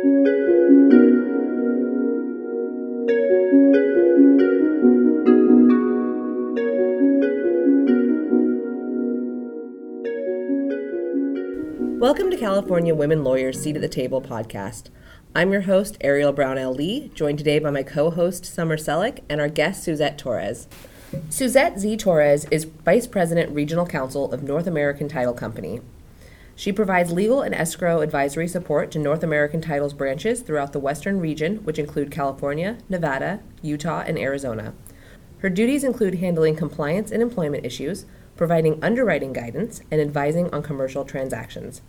Welcome to California Women Lawyers Seat at the Table podcast. I'm your host, Ariel Brownell Lee, joined today by my co host, Summer Selleck, and our guest, Suzette Torres. Suzette Z. Torres is Vice President, Regional Counsel of North American Title Company. She provides legal and escrow advisory support to North American Title's branches throughout the Western region, which include California, Nevada, Utah, and Arizona. Her duties include handling compliance and employment issues, providing underwriting guidance, and advising on commercial transactions.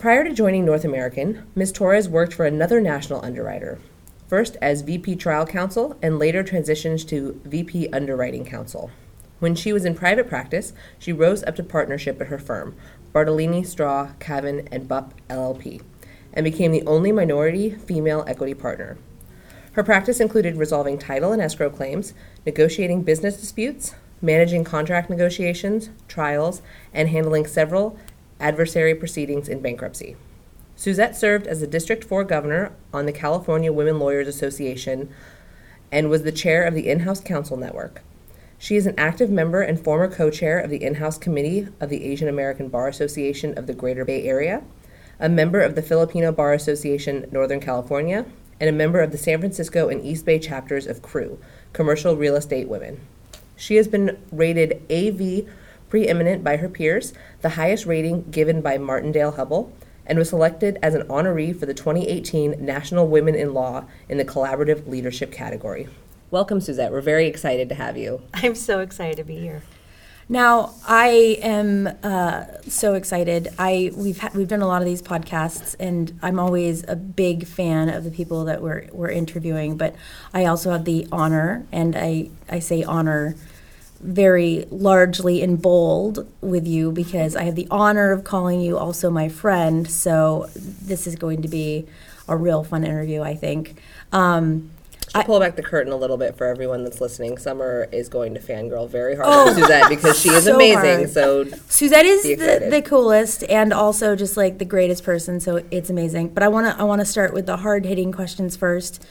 Prior to joining North American, Ms. Torres worked for another national underwriter, first as VP Trial Counsel and later transitioned to VP Underwriting Counsel. When she was in private practice, she rose up to partnership at her firm, Bartolini, Straw, Cavan, and Bupp LLP, and became the only minority female equity partner. Her practice included resolving title and escrow claims, negotiating business disputes, managing contract negotiations, trials, and handling several adversary proceedings in bankruptcy. Suzette served as the District 4 governor on the California Women Lawyers Association and was the chair of the In House Counsel Network. She is an active member and former co chair of the In House Committee of the Asian American Bar Association of the Greater Bay Area, a member of the Filipino Bar Association Northern California, and a member of the San Francisco and East Bay chapters of CREW, Commercial Real Estate Women. She has been rated AV preeminent by her peers, the highest rating given by Martindale Hubbell, and was selected as an honoree for the 2018 National Women in Law in the Collaborative Leadership category. Welcome, Suzette. We're very excited to have you. I'm so excited to be here. Now I am uh, so excited. I we've ha- we've done a lot of these podcasts, and I'm always a big fan of the people that we're we're interviewing. But I also have the honor, and I I say honor very largely in bold with you because I have the honor of calling you also my friend. So this is going to be a real fun interview, I think. Um, I'll pull back the curtain a little bit for everyone that's listening. Summer is going to fangirl very hard oh, Suzette because she is so amazing. Hard. So Suzette is the, the, coolest and also just like the greatest person. So it's amazing. But I want to I want to start with the hard hitting questions first.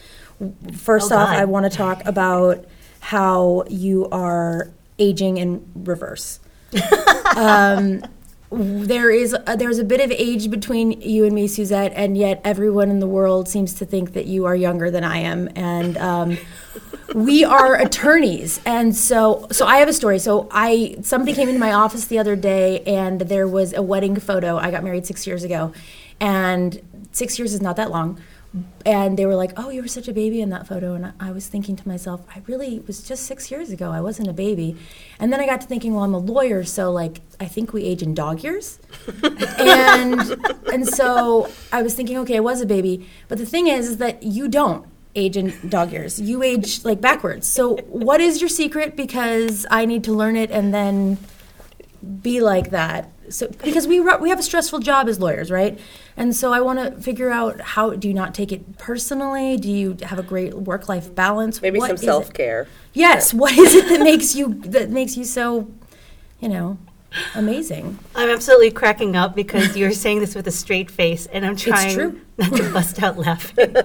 First oh, off, God. I want to talk about how you are aging in reverse. um, there is a, there's a bit of age between you and me, Suzette, and yet everyone in the world seems to think that you are younger than I am, and um, we are attorneys. And so, so I have a story. So I somebody came into my office the other day, and there was a wedding photo. I got married six years ago, and six years is not that long and they were like, "Oh, you were such a baby in that photo." And I was thinking to myself, "I really was just six years ago. I wasn't a baby." And then I got to thinking, "Well, I'm a lawyer, so like I think we age in dog years." and and so I was thinking, "Okay, I was a baby." But the thing is, is that you don't age in dog years. You age like backwards. So what is your secret? Because I need to learn it and then be like that so because we we have a stressful job as lawyers, right? And so I want to figure out how do you not take it personally? Do you have a great work life balance? Maybe what some self care. Yes. What is it that makes you that makes you so, you know, amazing? I'm absolutely cracking up because you're saying this with a straight face, and I'm trying not to bust out laughing.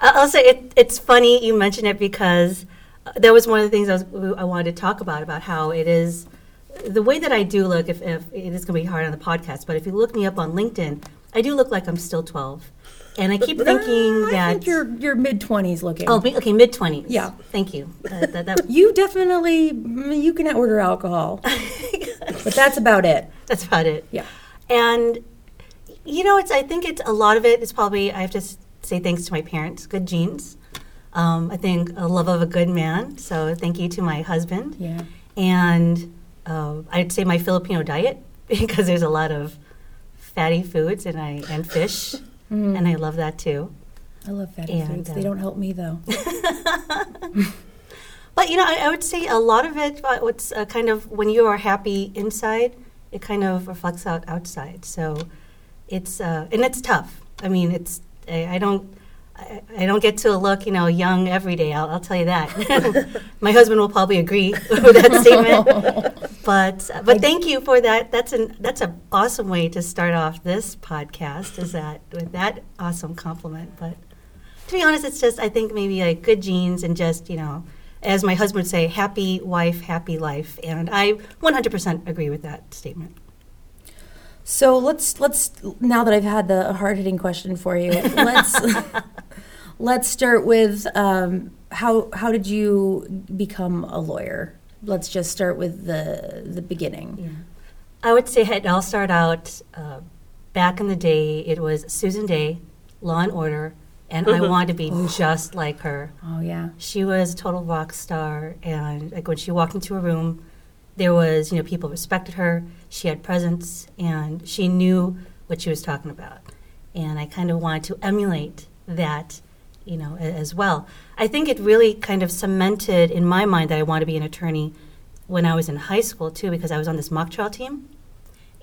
I'll say it, it's funny you mention it because uh, that was one of the things I, was, I wanted to talk about about how it is the way that I do look, if, if it is going to be hard on the podcast, but if you look me up on LinkedIn, I do look like I'm still 12. And I keep thinking I that think you're you're mid twenties looking. Oh, okay, mid twenties. Yeah, thank you. Uh, that, that you definitely you can order alcohol, but that's about it. That's about it. Yeah, and you know, it's I think it's a lot of it is probably I have to say thanks to my parents, good genes. Um, I think a love of a good man. So thank you to my husband. Yeah, and uh, I'd say my Filipino diet because there's a lot of fatty foods and I and fish, mm. and I love that too. I love fatty and, foods. Uh, they don't help me though. but you know, I, I, would say a lot of it. What's uh, kind of when you are happy inside, it kind of reflects out outside. So it's uh, and it's tough. I mean, it's I, I don't. I, don't get to look, you know, young every day. I'll, I'll tell you that. My husband will probably agree with that statement. But but thank you for that. That's an that's an awesome way to start off this podcast. Is that with that awesome compliment? But to be honest, it's just I think maybe like good genes and just you know, as my husband would say, happy wife, happy life, and I 100% agree with that statement. So let's let's now that I've had the hard hitting question for you, let's let's start with um, how how did you become a lawyer? Let's just start with the the beginning. Yeah. I would say it all started out uh, back in the day. It was Susan Dey, Law and Order, and I wanted to be just like her. Oh yeah, she was a total rock star, and like when she walked into a room, there was you know people respected her she had presence and she knew what she was talking about. And I kind of wanted to emulate that, you know, as well. I think it really kind of cemented in my mind that I wanted to be an attorney when I was in high school too, because I was on this mock trial team.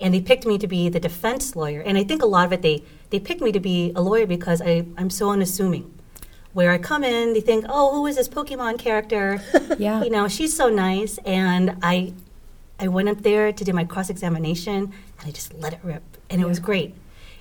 And they picked me to be the defense lawyer. And I think a lot of it, they, they picked me to be a lawyer because I, I'm so unassuming where I come in, they think, oh, who is this Pokemon character? yeah. You know, she's so nice. And I I went up there to do my cross examination and I just let it rip. And yeah. it was great.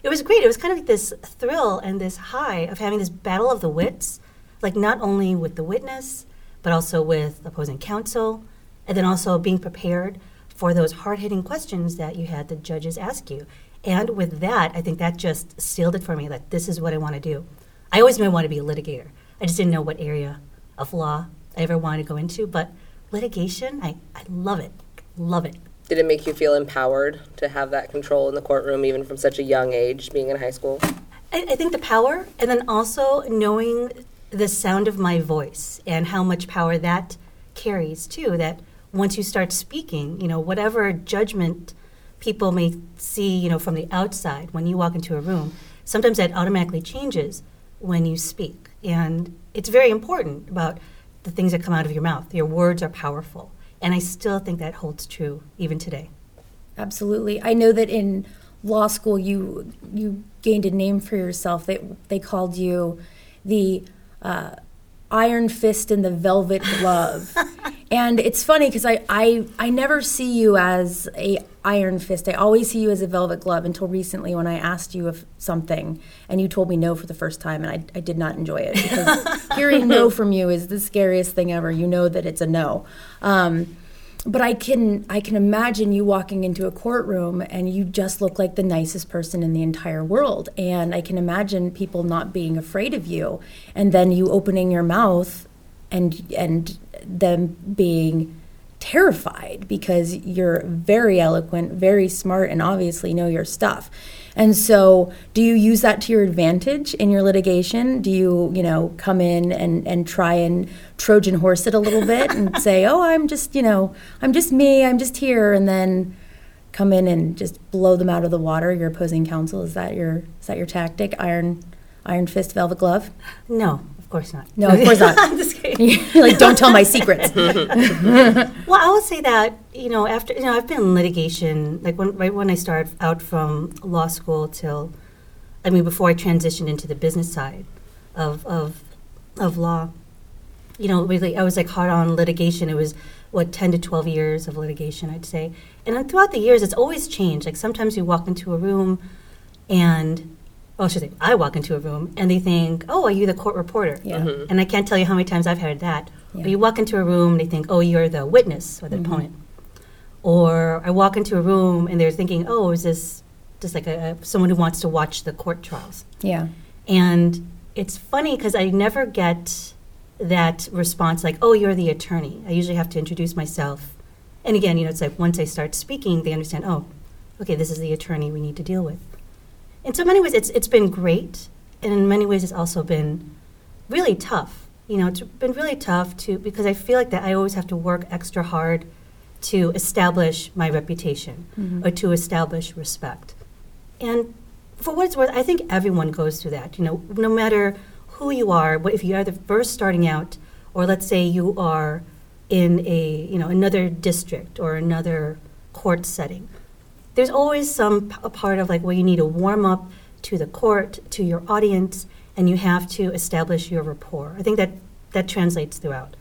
It was great. It was kind of like this thrill and this high of having this battle of the wits, like not only with the witness, but also with opposing counsel, and then also being prepared for those hard hitting questions that you had the judges ask you. And with that, I think that just sealed it for me that this is what I want to do. I always knew I wanted to be a litigator. I just didn't know what area of law I ever wanted to go into, but litigation, I, I love it. Love it. Did it make you feel empowered to have that control in the courtroom, even from such a young age, being in high school? I, I think the power, and then also knowing the sound of my voice and how much power that carries too. That once you start speaking, you know, whatever judgment people may see, you know, from the outside when you walk into a room, sometimes that automatically changes when you speak. And it's very important about the things that come out of your mouth. Your words are powerful. And I still think that holds true even today. Absolutely. I know that in law school you you gained a name for yourself. They they called you the uh, Iron Fist in the Velvet Glove. and it's funny because I, I I never see you as a Iron Fist. I always see you as a Velvet Glove until recently when I asked you of something and you told me no for the first time and I, I did not enjoy it because hearing no from you is the scariest thing ever. You know that it's a no. Um, but I can I can imagine you walking into a courtroom and you just look like the nicest person in the entire world. And I can imagine people not being afraid of you. And then you opening your mouth and and them being terrified because you're very eloquent, very smart and obviously know your stuff. And so, do you use that to your advantage in your litigation? Do you, you know, come in and, and try and Trojan horse it a little bit and say, oh, I'm just, you know, I'm just me, I'm just here, and then come in and just blow them out of the water? Your opposing counsel is that your is that your tactic? Iron, iron fist, velvet glove? No, course not. No, of course not. I'm just kidding. like, don't tell my secrets. well, I would say that you know after you know I've been in litigation like when right when I started out from law school till I mean before I transitioned into the business side of of of law. You know, really, I was like hard on litigation. It was what 10 to 12 years of litigation i'd say and then throughout the years it's always changed like sometimes you walk into a room and well, I should say, I walk into a room and they think, "Oh, are you the court reporter?" Yeah. Mm-hmm. And I can't tell you how many times I've heard that. Yeah. Or you walk into a room and they think, "Oh, you're the witness or the mm-hmm. opponent." Or I walk into a room and they're thinking, "Oh, is this just like a, someone who wants to watch the court trials?" Yeah. And it's funny because I never get that response like, "Oh, you're the attorney." I usually have to introduce myself. And again, you know, it's like once I start speaking, they understand, "Oh, okay, this is the attorney we need to deal with." In so many ways, it's it's been great, and in many ways, it's also been really tough. You know, it's been really tough to because I feel like that I always have to work extra hard to establish my reputation mm-hmm. or to establish respect. And for what it's worth, I think everyone goes through that. You know, no matter who you are, but if you are the first starting out, or let's say you are in a you know another district or another court setting there's always some a part of like where you need to warm up to the court, to your audience, and you have to establish your rapport. I think that that translates throughout.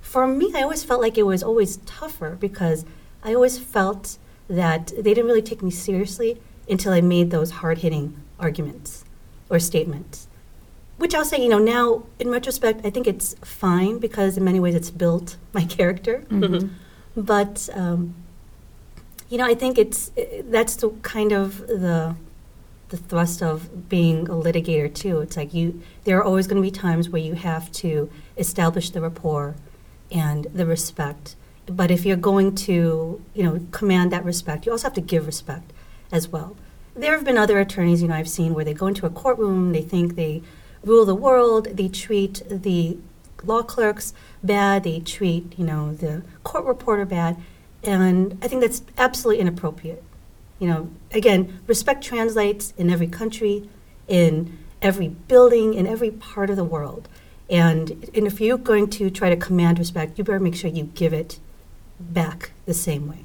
For me, I always felt like it was always tougher because I always felt that they didn't really take me seriously until I made those hard hitting arguments or statements. Which I'll say, you know, now in retrospect, I think it's fine because in many ways it's built my character. Mm-hmm. But, um, you know, I think it's that's the kind of the the thrust of being a litigator too. It's like you there are always going to be times where you have to establish the rapport and the respect. But if you're going to, you know, command that respect, you also have to give respect as well. There have been other attorneys, you know, I've seen where they go into a courtroom, they think they rule the world, they treat the law clerks bad, they treat, you know, the court reporter bad, and I think that's absolutely inappropriate. You know, again, respect translates in every country, in every building, in every part of the world. And, and if you're going to try to command respect, you better make sure you give it back the same way.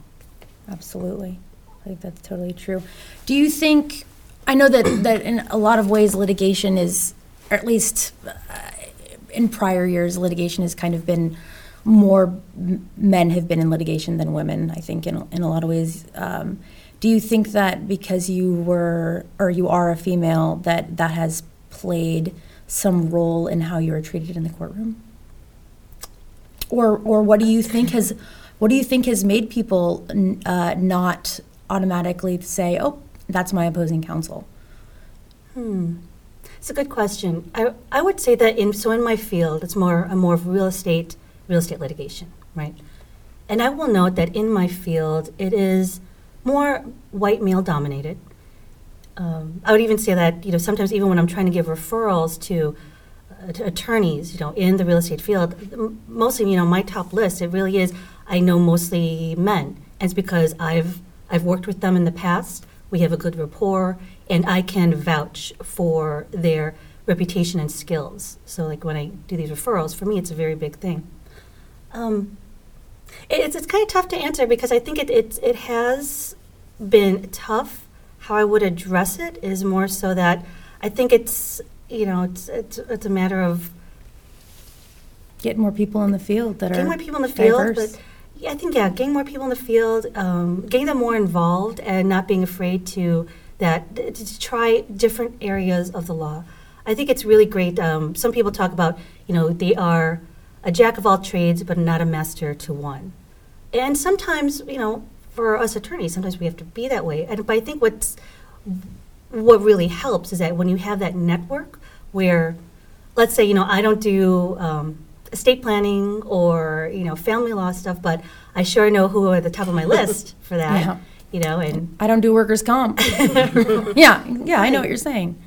Absolutely. I think that's totally true. Do you think, I know that, that in a lot of ways litigation is, or at least uh, in prior years, litigation has kind of been more men have been in litigation than women, I think, in, in a lot of ways. Um, do you think that because you were, or you are a female, that that has played some role in how you were treated in the courtroom? Or, or what do you think has, what do you think has made people uh, not automatically say, "Oh, that's my opposing counsel"? Hmm. It's a good question. I, I would say that in so in my field, it's more a more of real estate real estate litigation, right? And I will note that in my field, it is more white male dominated um, I would even say that you know sometimes even when I'm trying to give referrals to, uh, to attorneys, you know, in the real estate field, mostly you know my top list it really is I know mostly men, and it's because I've I've worked with them in the past. We have a good rapport, and I can vouch for their reputation and skills. So like when I do these referrals, for me it's a very big thing. Um, it's it's kind of tough to answer because I think it it, it has been tough how I would address it is more so that I think it's you know it's it's it's a matter of getting more people in the field that getting are more people in the field, but yeah, I think yeah, getting more people in the field, um, getting them more involved, and not being afraid to that to try different areas of the law. I think it's really great. Um, some people talk about you know they are a jack of all trades, but not a master to one. And sometimes, you know, for us attorneys, sometimes we have to be that way. And but I think what's what really helps is that when you have that network where, let's say, you know, I don't do um, estate planning or you know family law stuff, but I sure know who are at the top of my list for that. Yeah. You know, and I don't do workers' comp. yeah, yeah, I know what you're saying.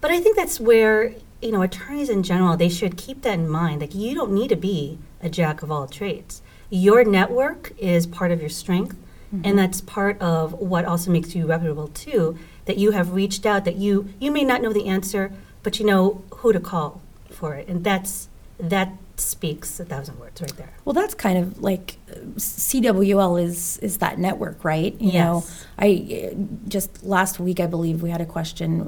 But I think that's where you know attorneys in general they should keep that in mind. Like you don't need to be a jack of all trades. Your network is part of your strength Mm-hmm. And that's part of what also makes you reputable too, that you have reached out, that you you may not know the answer, but you know who to call for it. And that's that speaks a thousand words right there. Well, that's kind of like CWL is is that network, right? You yes. know, I just last week I believe we had a question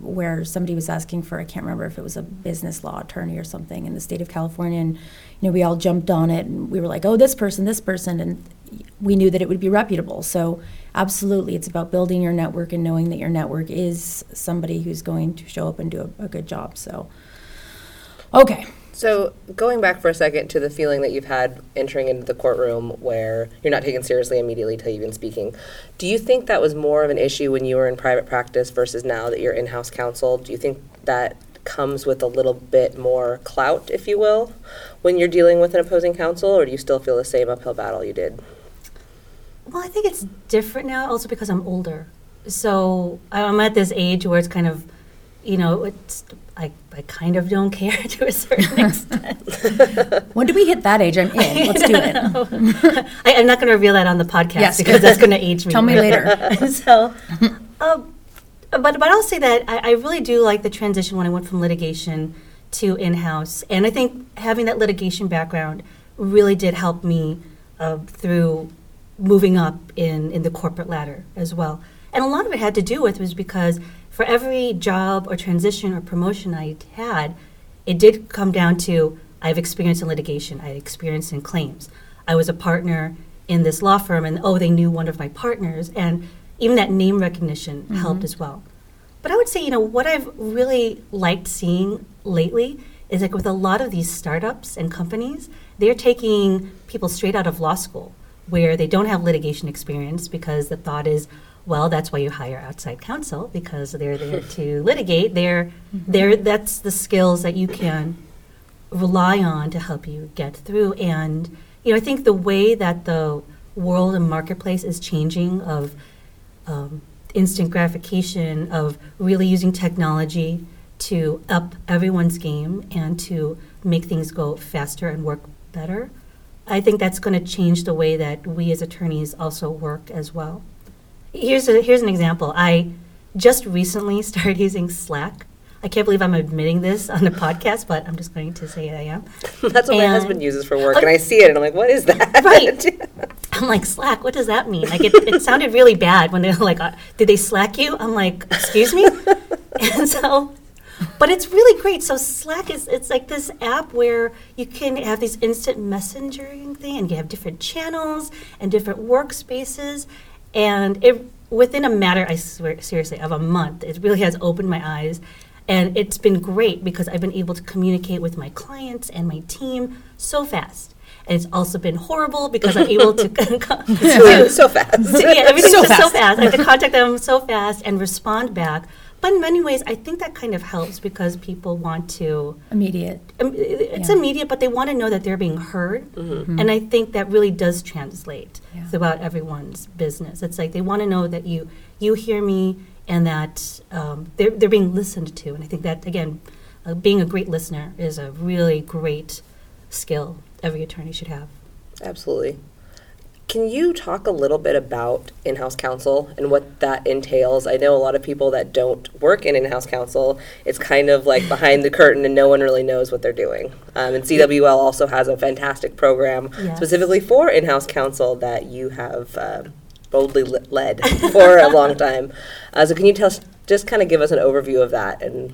where somebody was asking for I can't remember if it was a business law attorney or something in the state of California, and you know we all jumped on it and we were like, oh, this person, this person, and we knew that it would be reputable. So, absolutely, it's about building your network and knowing that your network is somebody who's going to show up and do a, a good job. So, okay. So, going back for a second to the feeling that you've had entering into the courtroom where you're not taken seriously immediately until you've been speaking, do you think that was more of an issue when you were in private practice versus now that you're in house counsel? Do you think that comes with a little bit more clout, if you will, when you're dealing with an opposing counsel, or do you still feel the same uphill battle you did? Well, I think it's different now, also because I'm older. So I'm at this age where it's kind of, you know, it's I, I kind of don't care to a certain extent. when do we hit that age? I'm in. Let's do it. I, am not going to reveal that on the podcast yes, because that's going to age me. Tell me later. so, um, but but I'll say that I, I really do like the transition when I went from litigation to in-house, and I think having that litigation background really did help me uh, through moving up in, in the corporate ladder as well. And a lot of it had to do with was because for every job or transition or promotion I had, it did come down to I have experience in litigation, I had experience in claims. I was a partner in this law firm, and oh, they knew one of my partners, and even that name recognition mm-hmm. helped as well. But I would say, you know, what I've really liked seeing lately is like with a lot of these startups and companies, they're taking people straight out of law school where they don't have litigation experience because the thought is, well, that's why you hire outside counsel because they're there to litigate. They're, they're, that's the skills that you can rely on to help you get through. And you know, I think the way that the world and marketplace is changing of um, instant gratification, of really using technology to up everyone's game and to make things go faster and work better. I think that's going to change the way that we as attorneys also work as well. Here's a, here's an example. I just recently started using Slack. I can't believe I'm admitting this on the podcast, but I'm just going to say I am. That's what and my husband uses for work, and I see it, and I'm like, "What is that?" Right. I'm like, "Slack? What does that mean?" Like, it, it sounded really bad when they're like, uh, "Did they slack you?" I'm like, "Excuse me," and so but it's really great. So Slack is it's like this app where you can have these instant messaging thing, and you have different channels and different workspaces, and it within a matter, I swear seriously, of a month, it really has opened my eyes. And it's been great because I've been able to communicate with my clients and my team so fast. And it's also been horrible because I'm able to, to so fast. yeah, everything's so just fast. so fast. I have to contact them so fast and respond back. But in many ways, I think that kind of helps because people want to immediate. Um, it's yeah. immediate, but they want to know that they're being heard, mm-hmm. Mm-hmm. and I think that really does translate yeah. throughout everyone's business. It's like they want to know that you you hear me and that um, they're they're being listened to, and I think that again, uh, being a great listener is a really great skill every attorney should have. Absolutely. Can you talk a little bit about in house counsel and what that entails? I know a lot of people that don't work in in house counsel, it's kind of like behind the curtain and no one really knows what they're doing. Um, and CWL also has a fantastic program yes. specifically for in house counsel that you have uh, boldly led for a long time. Uh, so, can you tell us, just kind of give us an overview of that and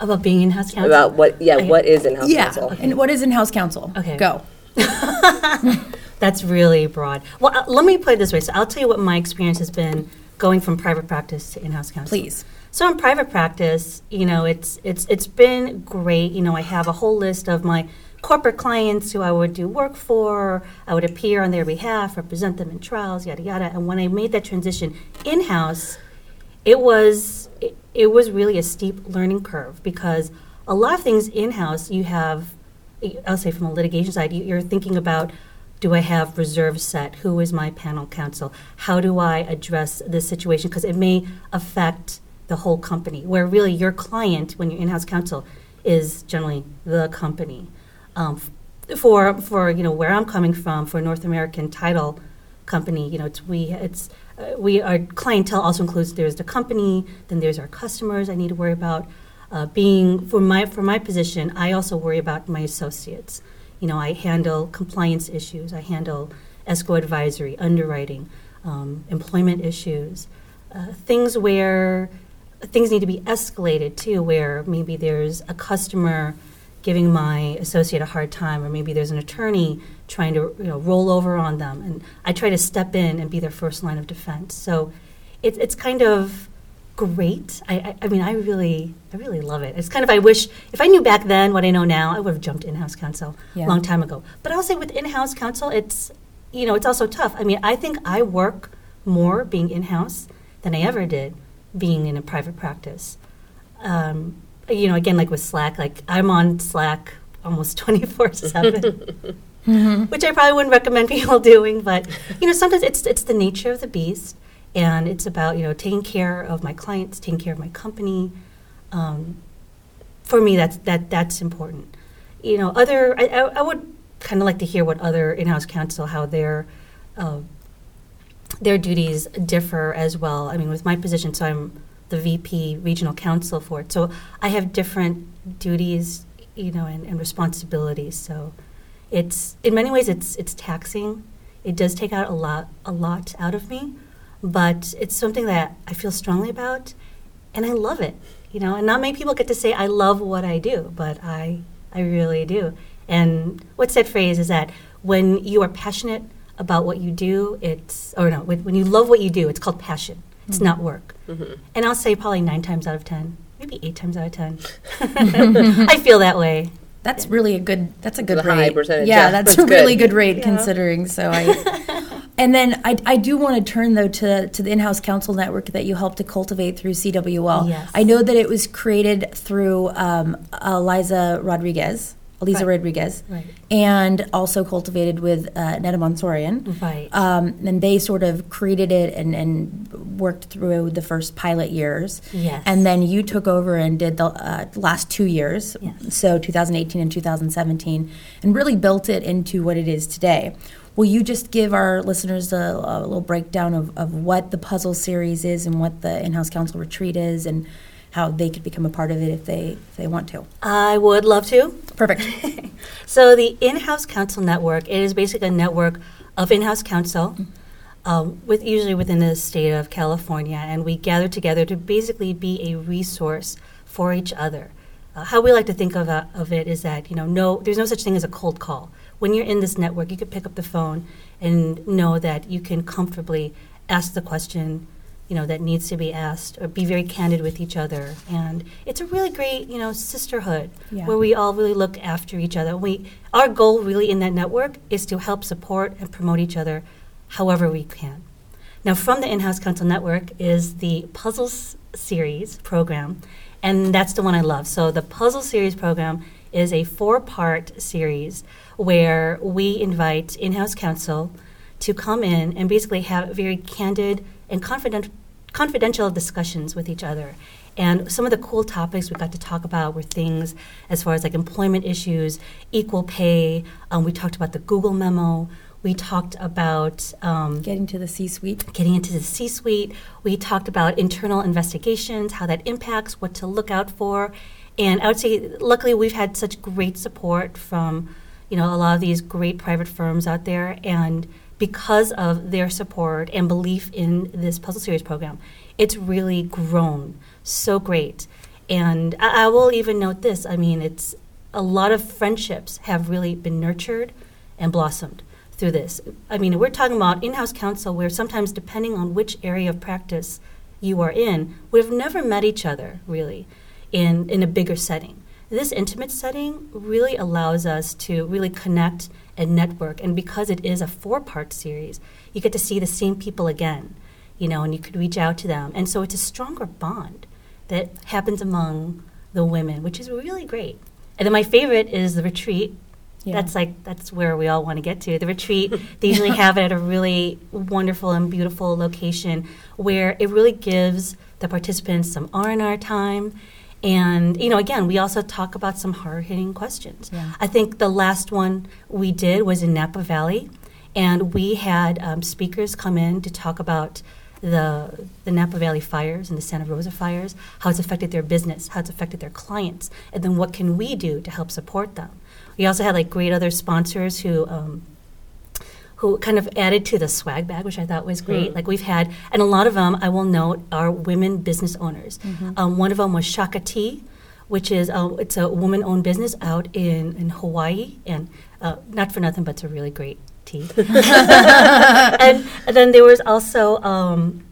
about being in house counsel? About what, yeah, okay. what is in house yeah. counsel? Okay. And what is in house counsel? Okay. Go. That's really broad. Well, uh, let me put it this way. So I'll tell you what my experience has been going from private practice to in-house counsel. Please. So in private practice, you know, it's it's it's been great. You know, I have a whole list of my corporate clients who I would do work for. I would appear on their behalf, represent them in trials, yada yada. And when I made that transition in-house, it was it, it was really a steep learning curve because a lot of things in-house you have I'll say from a litigation side, you, you're thinking about do I have reserves set? Who is my panel counsel? How do I address this situation? Because it may affect the whole company, where really your client, when you're in house counsel, is generally the company. Um, for for you know where I'm coming from for North American Title Company, you know it's we it's uh, we our clientele also includes there's the company, then there's our customers I need to worry about. Uh, being for my for my position, I also worry about my associates. You know, I handle compliance issues, I handle escrow advisory, underwriting, um, employment issues, uh, things where things need to be escalated too, where maybe there's a customer giving my associate a hard time, or maybe there's an attorney trying to you know, roll over on them, and I try to step in and be their first line of defense. So it, it's kind of great. I, I, I, mean, I really, I really love it. It's kind of, I wish, if I knew back then what I know now, I would have jumped in-house counsel a long time ago. But I'll say with in-house counsel, it's, you know, it's also tough. I mean, I think I work more being in-house than I ever did being in a private practice. Um, you know, again, like with Slack, like I'm on Slack almost 24 7. Mm-hmm. Which I probably wouldn't recommend people doing, but you know, sometimes it's it's the nature of the beast and it's about you know taking care of my clients, taking care of my company. Um, for me, that's that that's important. You know, other I, I, I would kind of like to hear what other in-house counsel how their uh, their duties differ as well. I mean, with my position, so I'm the VP regional counsel for it, so I have different duties, you know, and, and responsibilities. So it's in many ways it's it's taxing. It does take out a lot a lot out of me but it's something that I feel strongly about, and I love it. You know, and not many people get to say I love what I do, but I I really do. And what's that phrase is that when you are passionate about what you do, it's, or no, when, when you love what you do, it's called passion. It's mm-hmm. not work. Mm-hmm. And I'll say probably nine times out of 10, maybe eight times out of 10. I feel that way. That's yeah. really a good, that's a good rate. High percentage. Yeah, that's, that's a really good rate yeah. considering. So I, and then I, I do want to turn though to, to the in-house counsel network that you helped to cultivate through CWL. Yes. I know that it was created through um, Eliza Rodriguez. Eliza right. Rodriguez, right. and also cultivated with uh, Netta Monsorian. Right. Um, and they sort of created it and, and worked through the first pilot years. Yes. And then you took over and did the uh, last two years, yes. so 2018 and 2017, and really built it into what it is today. Will you just give our listeners a, a little breakdown of, of what the puzzle series is and what the in house counsel retreat is and how they could become a part of it if they if they want to. I would love to. Perfect. so the in-house counsel network it is basically a network of in-house counsel. Mm-hmm. Um, with usually within the state of California, and we gather together to basically be a resource for each other. Uh, how we like to think of, uh, of it is that you know no there's no such thing as a cold call when you're in this network you can pick up the phone and know that you can comfortably ask the question you know that needs to be asked or be very candid with each other. And it's a really great you know sisterhood yeah. where we all really look after each other. We our goal really in that network is to help support and promote each other however we can. Now from the in-house counsel network is the puzzles series program and that's the one i love. So the puzzle series program is a four-part series where we invite in-house counsel to come in and basically have very candid and confident, confidential discussions with each other. And some of the cool topics we got to talk about were things as far as like employment issues, equal pay. Um, we talked about the Google memo. We talked about um, getting to the C suite. Getting into the C suite. We talked about internal investigations, how that impacts, what to look out for. And I would say, luckily, we've had such great support from, you know, a lot of these great private firms out there. And because of their support and belief in this puzzle series program, it's really grown so great. And I, I, will even note this I mean, it's a lot of friendships have really been nurtured and blossomed through this. I mean, we're talking about in house counsel where sometimes, depending on which area of practice you are in, we've never met each other really in, in a bigger setting. This intimate setting really allows us to really connect and network. And because it is a four part series, you get to see the same people again, you know, and you could reach out to them. And so it's a stronger bond that happens among the women, which is really great. And then my favorite is the retreat. Yeah. That's like that's where we all want to get to. The retreat, they usually have it at a really wonderful and beautiful location where it really gives the participants some R&R time and, you know, again, we also talk about some hard hitting questions. Yeah. I think the last one we did was in Napa Valley, and we had um, speakers come in to talk about the, the Napa Valley fires and the Santa Rosa fires, how it's affected their business, how it's affected their clients, and then what can we do to help support them. We also had like great other sponsors who um, who kind of added to the swag bag, which I thought was great. Mm. Like we've had, and a lot of them, I will note, are women business owners. Mm-hmm. Um, one of them was Shaka Tea, which is uh, it's a woman-owned business out in, in Hawaii, and uh, not for nothing, but it's a really great tea. and, and, then there was also um,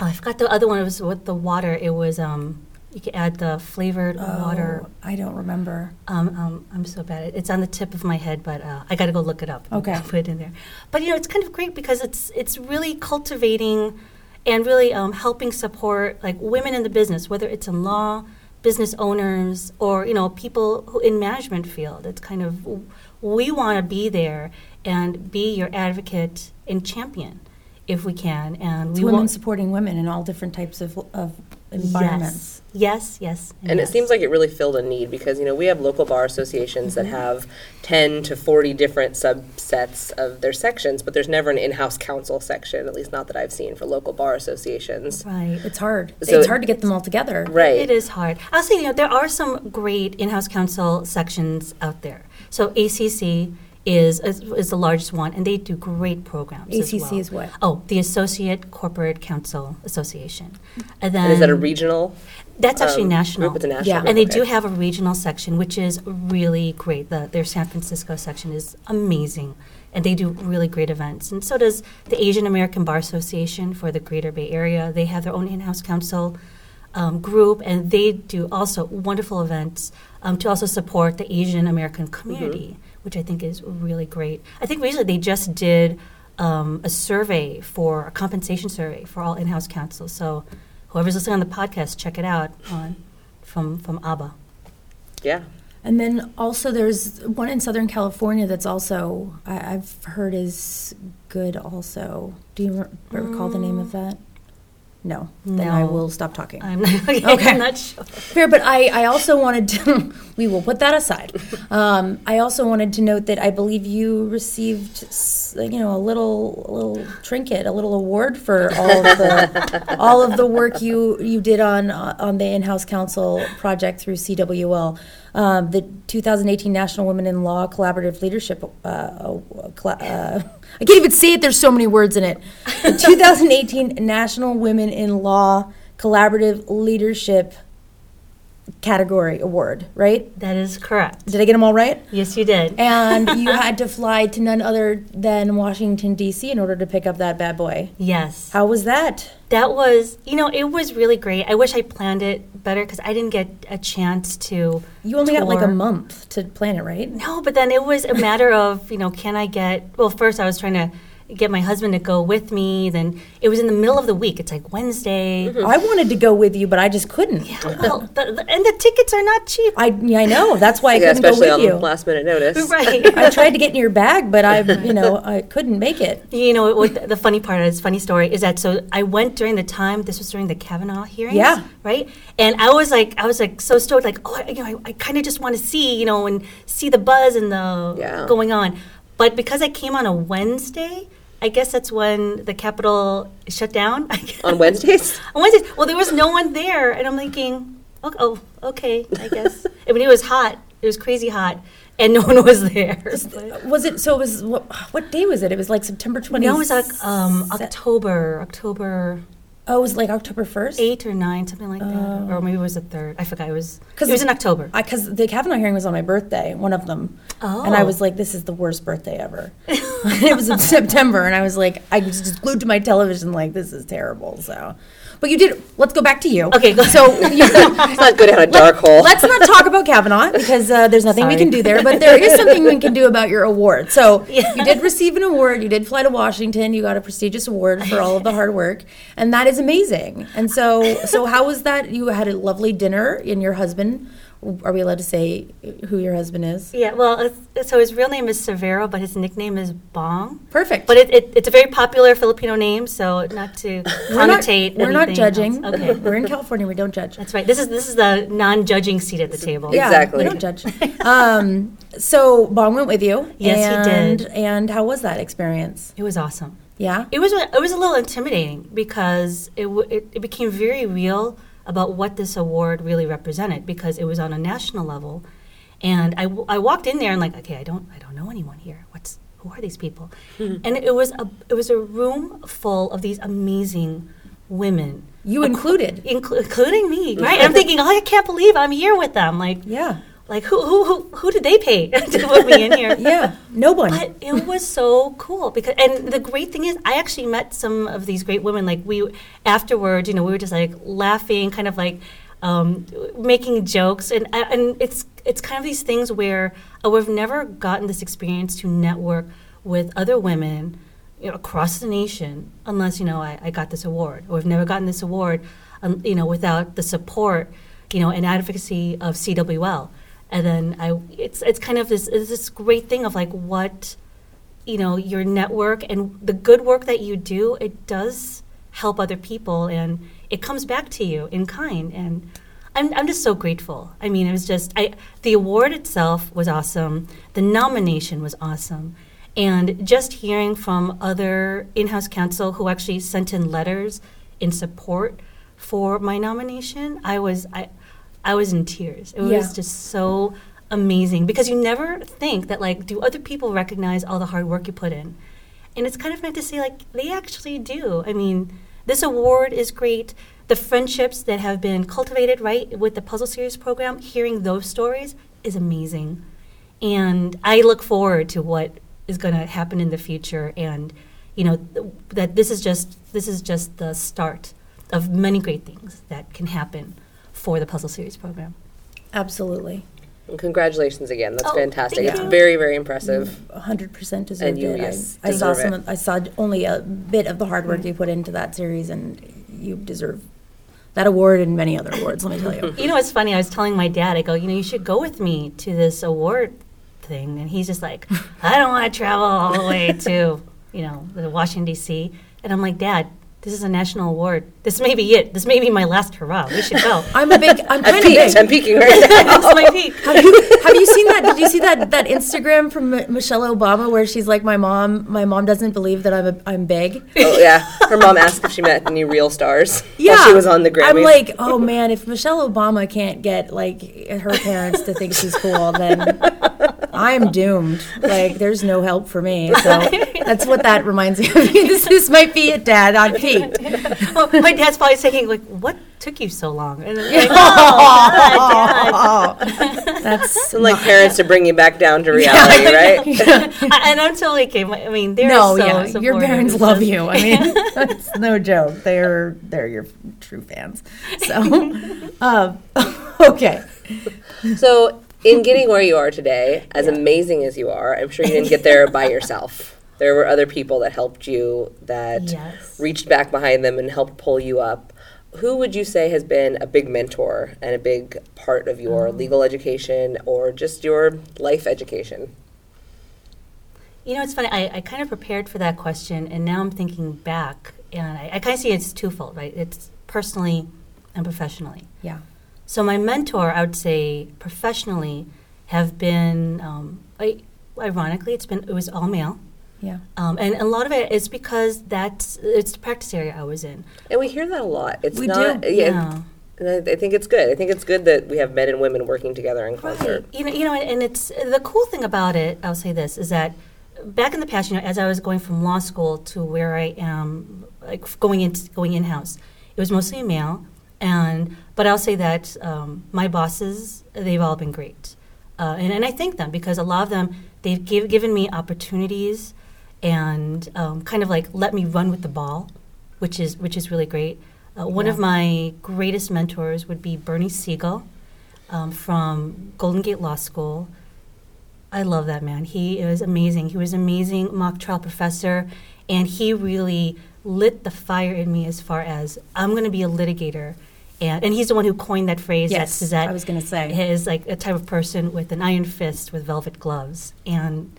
oh, I forgot the other one. It was with the water. It was um, you can add the flavored oh, water. I don't remember. Um, um, I'm so bad. It's on the tip of my head, but uh, I got to go look it up. Okay, put it in there. But you know, it's kind of great because it's it's really cultivating and really um, helping support like women in the business, whether it's in law, business owners, or you know people who in management field. It's kind of we want to be there and be your advocate and champion if we can. And it's we women supporting women in all different types of, of environments. Yes, yes. And, yes. it seems like it really filled a need because, you know, we have local bar associations mm-hmm. that have 10 to 40 different subsets of their sections, but there's never an in house counsel section, at least not that I've seen for local bar associations. Right. It's hard. So it's hard to get them all together. Right. It is hard. I'll say, you know, there are some great in house counsel sections out there. So ACC is, is, is the largest one, and they do great programs. ACC as well. is what? Oh, the Associate Corporate Counsel Association. And then and is that a regional? That's actually um, national. Group? It's a national. Yeah, group, and they okay. do have a regional section, which is really great. The, their San Francisco section is amazing, and they do really great events. And so does the Asian American Bar Association for the Greater Bay Area. They have their own in-house counsel um, group, and they do also wonderful events um, to also support the Asian American community. Mm-hmm which I think is really great. I think recently they just did um, a survey for a compensation survey for all in-house counsel. So whoever's listening on the podcast, check it out on from from ABA. Yeah. And then also there's one in Southern California that's also I, have heard is good. Also, do you re- recall the name of mm. that? No, then I will stop talking. I'm not, okay, okay. I'm not sure. Fair, but I, I also wanted to, we will put that aside. Um, I also wanted to note that I believe you received, you know, a little, a little trinket, a little award for all of the, all of the work you, you did on, uh, on the in-house counsel project through CWL. Um, the 2018 National Women in Law Collaborative Leadership, uh, uh, uh I can't even say it, there's so many words in it. The 2018 National Women in Law Collaborative Leadership category award, right? That is correct. Did I get them all right? Yes, you did. And you had to fly to none other than Washington, D.C. in order to pick up that bad boy. Yes. How was that? That was, you know, it was really great. I wish I planned it better because I didn't get a chance to. You only tour. got like a month to plan it, right? No, but then it was a matter of, you know, can I get. Well, first I was trying to get my husband to go with me. Then it was in the middle of the week. It's like Wednesday. Mm-hmm. I wanted to go with you, but I just couldn't. Yeah, well, the, the, and the tickets are not cheap. I I know. That's why I yeah, couldn't go with on you. Last minute notice. Right. I tried to get in your bag, but I, you know, I couldn't make it. You know, what the funny part is, funny story is that so I went during the time. This was during the Kavanaugh hearings. Yeah. Right. And I was like, I was like so stoked, like, oh, you know, I, I kind of just want to see, you know, and see the buzz and the yeah. going on. But because I came on a Wednesday, I guess that's when the Capitol shut down. On Wednesdays? On Wednesdays. Well, there was no one there, and I'm thinking, oh, oh okay, I guess. I mean, it was hot. It was crazy hot, and no one was there. Was it? So it was. What, what day was it? It was like September 20th. No, it was like um, October. October. Oh, it was like October first, eight or nine, something like that, oh. or maybe it was the third. I forgot. It was because it was in October. Because the Kavanaugh hearing was on my birthday, one of them, oh. and I oh. was like, "This is the worst birthday ever." it was in September, and I was like, I was just glued to my television, like, "This is terrible." So, but you did. Let's go back to you. Okay. Go. So you let's not go down a dark hole. Let's not talk about Kavanaugh because uh, there's nothing Sorry. we can do there. But there is something we can do about your award. So yeah. you did receive an award. You did fly to Washington. You got a prestigious award for all of the hard work, and that is amazing. And so, so how was that? You had a lovely dinner, and your husband are we allowed to say who your husband is? Yeah, well, so his real name is Severo, but his nickname is Bong. Perfect. But it, it, it's a very popular Filipino name, so not to connotate. We're not, we're not judging. Else. Okay, we're in California. We don't judge. That's right. This is this is the non-judging seat at the table. Yeah, exactly. We don't judge. um, so Bong went with you. Yes, and, he did. And how was that experience? It was awesome. Yeah. It was. It was a little intimidating because it it, it became very real about what this award really represented because it was on a national level. And I, w- I walked in there and like, okay, I don't I don't know anyone here. What's who are these people? Mm-hmm. And it was a it was a room full of these amazing women. You included, including me, right? I'm thinking, oh, I can't believe I'm here with them. Like, yeah, like who who who, who did they pay to put me in here? yeah, no one. But it was so cool because, and the great thing is, I actually met some of these great women. Like we afterwards, you know, we were just like laughing, kind of like um, making jokes, and and it's it's kind of these things where oh, we've never gotten this experience to network with other women you know, across the nation unless you know I, I got this award, or we've never gotten this award, um, you know, without the support, you know, and advocacy of CWL and then I it's it's kind of this this great thing of like what you know your network and the good work that you do it does help other people and it comes back to you in kind. And I'm, I'm just so grateful. I mean it was just i the award itself was awesome. The nomination was awesome. And just hearing from other in-house counsel who actually sent in letters in support for my nomination i was i I was in tears. It yeah. was just so amazing because you never think that like do other people recognize all the hard work you put in? And it's kind of meant to say like they actually do. I mean this award is great. The friendships that have been cultivated right with the puzzle series program hearing those stories is amazing. And i look forward to what is going to happen in the future and you know th- that this is just this is just the start of many great things that can happen for the puzzle series program absolutely and congratulations again. That's oh, fantastic. It's very, very impressive. hundred percent deserved you, it. Yes, I, I saw some. It. I saw only a bit of the hard work mm-hmm. you put into that series, and you deserve that award and many other awards. Let me tell you. You know, it's funny. I was telling my dad. I go, you know, you should go with me to this award thing, and he's just like, I don't want to travel all the way to, you know, Washington D.C. And I'm like, Dad, this is a national award. This may be it. This may be my last hurrah. We should go. I'm a big. I'm kind of big. I'm peaking right now. That's my peak. Have you, have you seen that? Did you see that that Instagram from M- Michelle Obama where she's like, "My mom, my mom doesn't believe that I'm a, I'm big." Oh yeah, her mom asked if she met any real stars. Yeah, while she was on the Grammys. I'm like, oh man, if Michelle Obama can't get like her parents to think she's cool, then I'm doomed. Like, there's no help for me. So that's what that reminds me of. this, this might be it, Dad. I'm peaked. Oh, my dad's probably thinking, like, what took you so long? And like, oh, Dad. That's like parents to bring you back down to reality, right? and I'm totally came, I mean, they're no, so yeah, your parents love you. I mean, that's no joke. They're they're your true fans. So, um, okay. So in getting where you are today, as yeah. amazing as you are, I'm sure you didn't get there by yourself. There were other people that helped you, that yes. reached back behind them and helped pull you up. Who would you say has been a big mentor and a big part of your oh. legal education or just your life education? You know, it's funny. I, I kind of prepared for that question, and now I'm thinking back, and I, I kind of see it's twofold, right? It's personally and professionally. Yeah. So my mentor, I would say, professionally, have been, um, I, ironically, it's been it was all male. Yeah. Um, and a lot of it is because that's it's the practice area I was in. And we hear that a lot. It's we not, do. Yeah. yeah. I think it's good. I think it's good that we have men and women working together in concert. Right. You know, you know, and it's the cool thing about it. I'll say this is that back in the past, you know, as I was going from law school to where I am, like going into going in house, it was mostly male. And but I'll say that um, my bosses, they've all been great, uh, and and I thank them because a lot of them they've give, given me opportunities and um, kind of like let me run with the ball, which is which is really great. Uh, one yeah. of my greatest mentors would be Bernie Siegel um, from Golden Gate Law School. I love that man. He is amazing. He was an amazing mock trial professor, and he really lit the fire in me as far as I'm going to be a litigator and, and he's the one who coined that phrase. Yes, that Suzette I was going to say is like a type of person with an iron fist with velvet gloves, and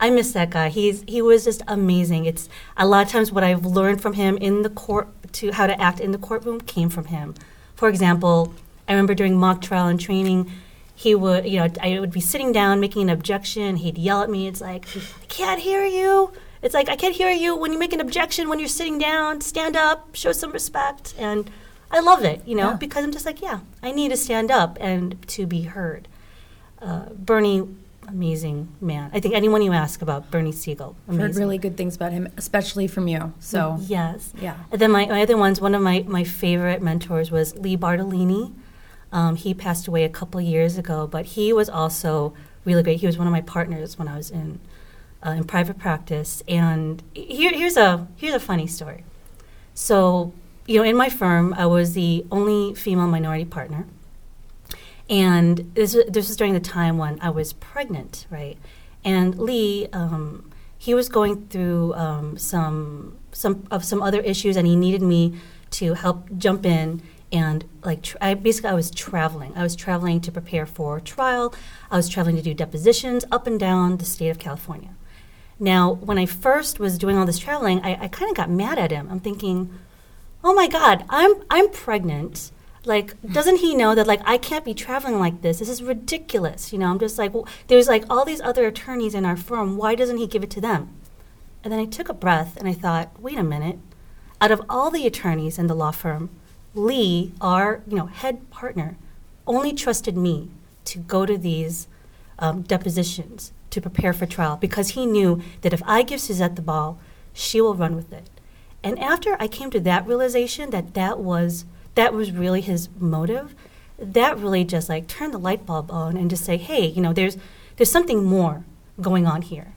I miss that guy. He's he was just amazing. It's a lot of times what I've learned from him in the court to how to act in the courtroom came from him. For example, I remember during mock trial and training, he would you know I would be sitting down making an objection. He'd yell at me. It's like I can't hear you. It's like I can't hear you when you make an objection when you're sitting down. Stand up, show some respect, and I love it, you know, yeah. because I'm just like, yeah, I need to stand up and to be heard. Uh, Bernie, amazing man. I think anyone you ask about Bernie Siegel, amazing. Heard really good things about him, especially from you. So yes, yeah. And then my, my other ones, one of my my favorite mentors was Lee Bartolini. Um, he passed away a couple years ago, but he was also really great. He was one of my partners when I was in uh, in private practice. And here, here's a here's a funny story. So you know, in my firm, I was the only female minority partner. And this, this was during the time when I was pregnant, right? And Lee, um, he was going through um, some some of some other issues, and he needed me to help jump in and like I basically I was traveling. I was traveling to prepare for trial. I was traveling to do depositions up and down the state of California. Now, when I first was doing all this traveling, I, I kind of got mad at him. I'm thinking, oh my god i'm i'm pregnant like doesn't he know that like i can't be traveling like this? This is ridiculous you know? I'm just like well, there's like all these other attorneys in our firm. Why doesn't he give it to them? And then i took a breath and i thought wait a minute. Out of all the attorneys in the law firm lee our you know head partner only trusted me to go to these um, depositions to prepare for trial because he knew that if I give Suzette the ball, she will run with it. And after I came to that realization that that was that was really his motive, that really just like turned the light bulb on and just say, hey, you know, there's there's something more going on here,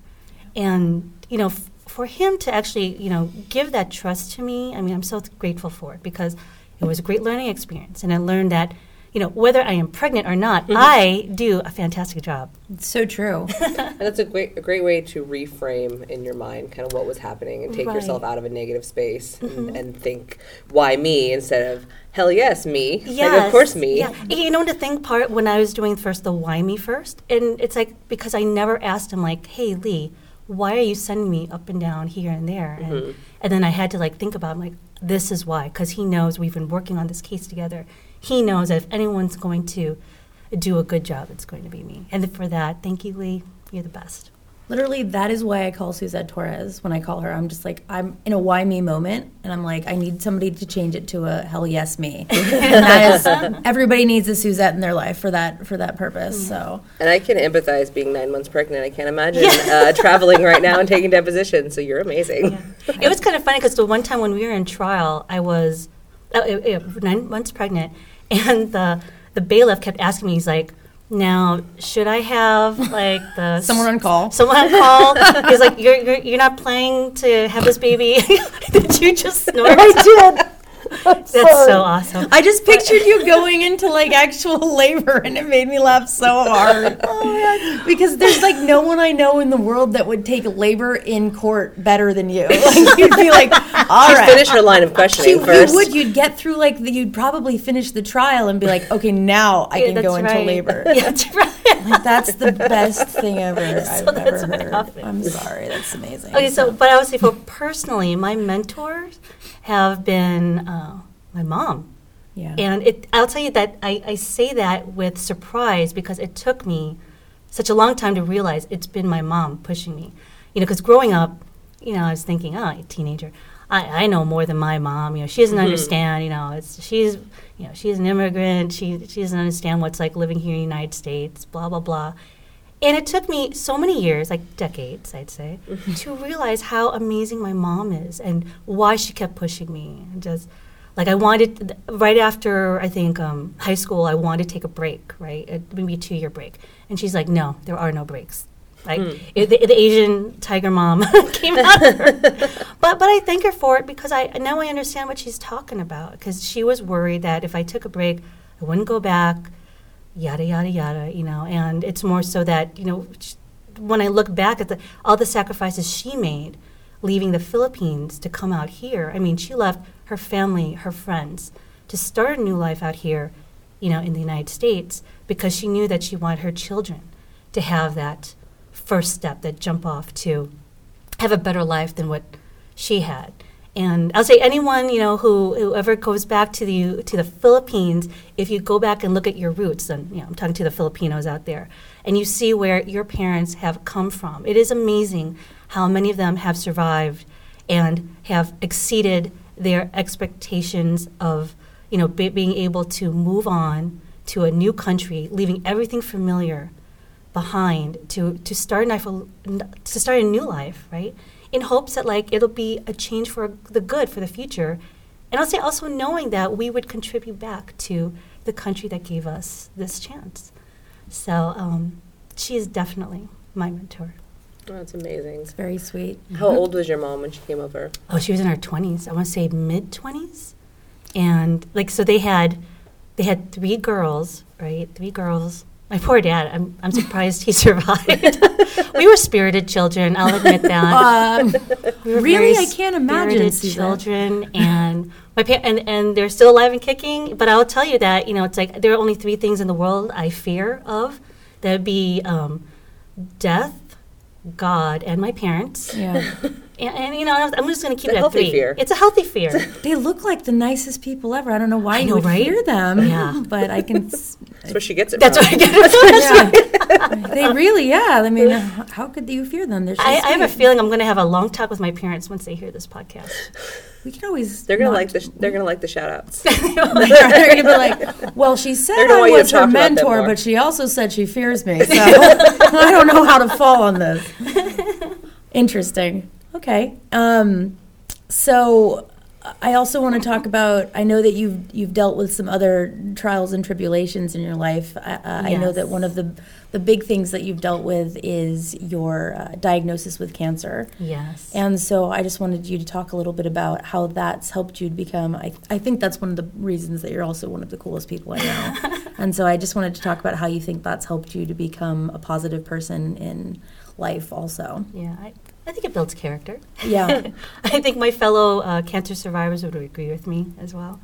and you know, f- for him to actually you know give that trust to me, I mean, I'm so grateful for it because it was a great learning experience, and I learned that you know, whether I am pregnant or not, mm-hmm. I do a fantastic job. It's so true. and that's a great, a great way to reframe in your mind kind of what was happening and take right. yourself out of a negative space mm-hmm. and, and, think, why me, instead of, hell yes, me. Yes. Like, of course, me. Yeah. You know, the thing part when I was doing first the why me first, and it's like, because I never asked him, like, hey, Lee, why are you sending me up and down here and there? Mm-hmm. And, and then I had to, like, think about, like, this is why, because he knows we've been working on this case together he knows that if anyone's going to do a good job, it's going to be me. And for that, thank you, Lee. You're the best. Literally, that is why I call Suzette Torres when I call her. I'm just like, I'm in a why me moment, and I'm like, I need somebody to change it to a hell yes me. and that is, everybody needs a Suzette in their life for that for that purpose. So, and I can empathize being nine months pregnant. I can't imagine yeah. uh, traveling right now and taking depositions. So you're amazing. Yeah. It was kind of funny because the one time when we were in trial, I was uh, uh, nine months pregnant and the the bailiff kept asking me, he's like, now should I have like the someone on call? Someone on call. he's like, you're, you're you're not planning to have this baby? did you just snort? I did. That's so awesome. I just pictured you going into like actual labor, and it made me laugh so hard. oh because there's like no one I know in the world that would take labor in court better than you. Like you'd be like, all right, finish her line of questioning you, first. You would. You'd get through like the, you'd probably finish the trial and be like, okay, now I yeah, can go right. into labor. Yeah, that's right. Like, that's the best thing ever so I've ever heard. I'm sorry, that's amazing. Okay, so, so but I would say for personally, my mentors have been uh, my mom. Yeah. And it, I'll tell you that I, I say that with surprise because it took me such a long time to realize it's been my mom pushing me. You know, because growing up, you know, I was thinking, oh, a teenager, I, I know more than my mom. You know, she doesn't mm-hmm. understand. You know, it's she's you know she's an immigrant. She she doesn't understand what's like living here in the United States. Blah blah blah. And it took me so many years, like decades, I'd say, mm-hmm. to realize how amazing my mom is and why she kept pushing me. And just like I wanted, right after I think um, high school, I wanted to take a break, right? maybe a two year break. And she's like, no, there are no breaks. Like mm. it, the, the, Asian tiger mom came out but, but I thank her for it because I now I understand what she's talking about because she was worried that if I took a break, I wouldn't go back yada yada yada you know and it's more so that you know when i look back at the all the sacrifices she made leaving the philippines to come out here i mean she left her family her friends to start a new life out here you know in the united states because she knew that she wanted her children to have that first step that jump off to have a better life than what she had and I'll say anyone you know who whoever goes back to the to the Philippines, if you go back and look at your roots, and you know I'm talking to the Filipinos out there, and you see where your parents have come from, it is amazing how many of them have survived and have exceeded their expectations of you know be, being able to move on to a new country, leaving everything familiar behind to to start a life, to start a new life, right? In hopes that like it'll be a change for the good for the future. And I'll say also knowing that we would contribute back to the country that gave us this chance. So um, she is definitely my mentor. Oh, that's amazing. It's very sweet. How mm-hmm. old was your mom when she came over? Oh, she was in her 20s. I want to say mid 20s. And like so they had they had three girls, right? Three girls my poor dad. I'm, I'm surprised he survived. we were spirited children. I'll admit that. Um, we really, I can't imagine children, and my pa- and and they're still alive and kicking. But I'll tell you that you know it's like there are only three things in the world I fear of. That would be um, death, God, and my parents. Yeah. And, and, you know, I'm just going to keep it's it at three. Fear. It's a healthy fear. they look like the nicest people ever. I don't know why I you know, would right? fear them. Yeah, but I can. That's where she gets it. That's from. where I get it. From. they really, yeah. I mean, uh, how could you fear them? I, I, have a feeling I'm going to have a long talk with my parents once they hear this podcast. We can always. They're gonna like the. Sh- they're gonna like the shout outs. they're gonna be like, "Well, she said I was her mentor, but she also said she fears me, so I don't know how to fall on this." Interesting. Okay. Um, so I also want to talk about. I know that you've you've dealt with some other trials and tribulations in your life. Uh, yes. I know that one of the the big things that you've dealt with is your uh, diagnosis with cancer. Yes. And so I just wanted you to talk a little bit about how that's helped you to become. I I think that's one of the reasons that you're also one of the coolest people I know. and so I just wanted to talk about how you think that's helped you to become a positive person in life, also. Yeah. I, I think it builds character. Yeah. I think my fellow uh, cancer survivors would agree with me as well.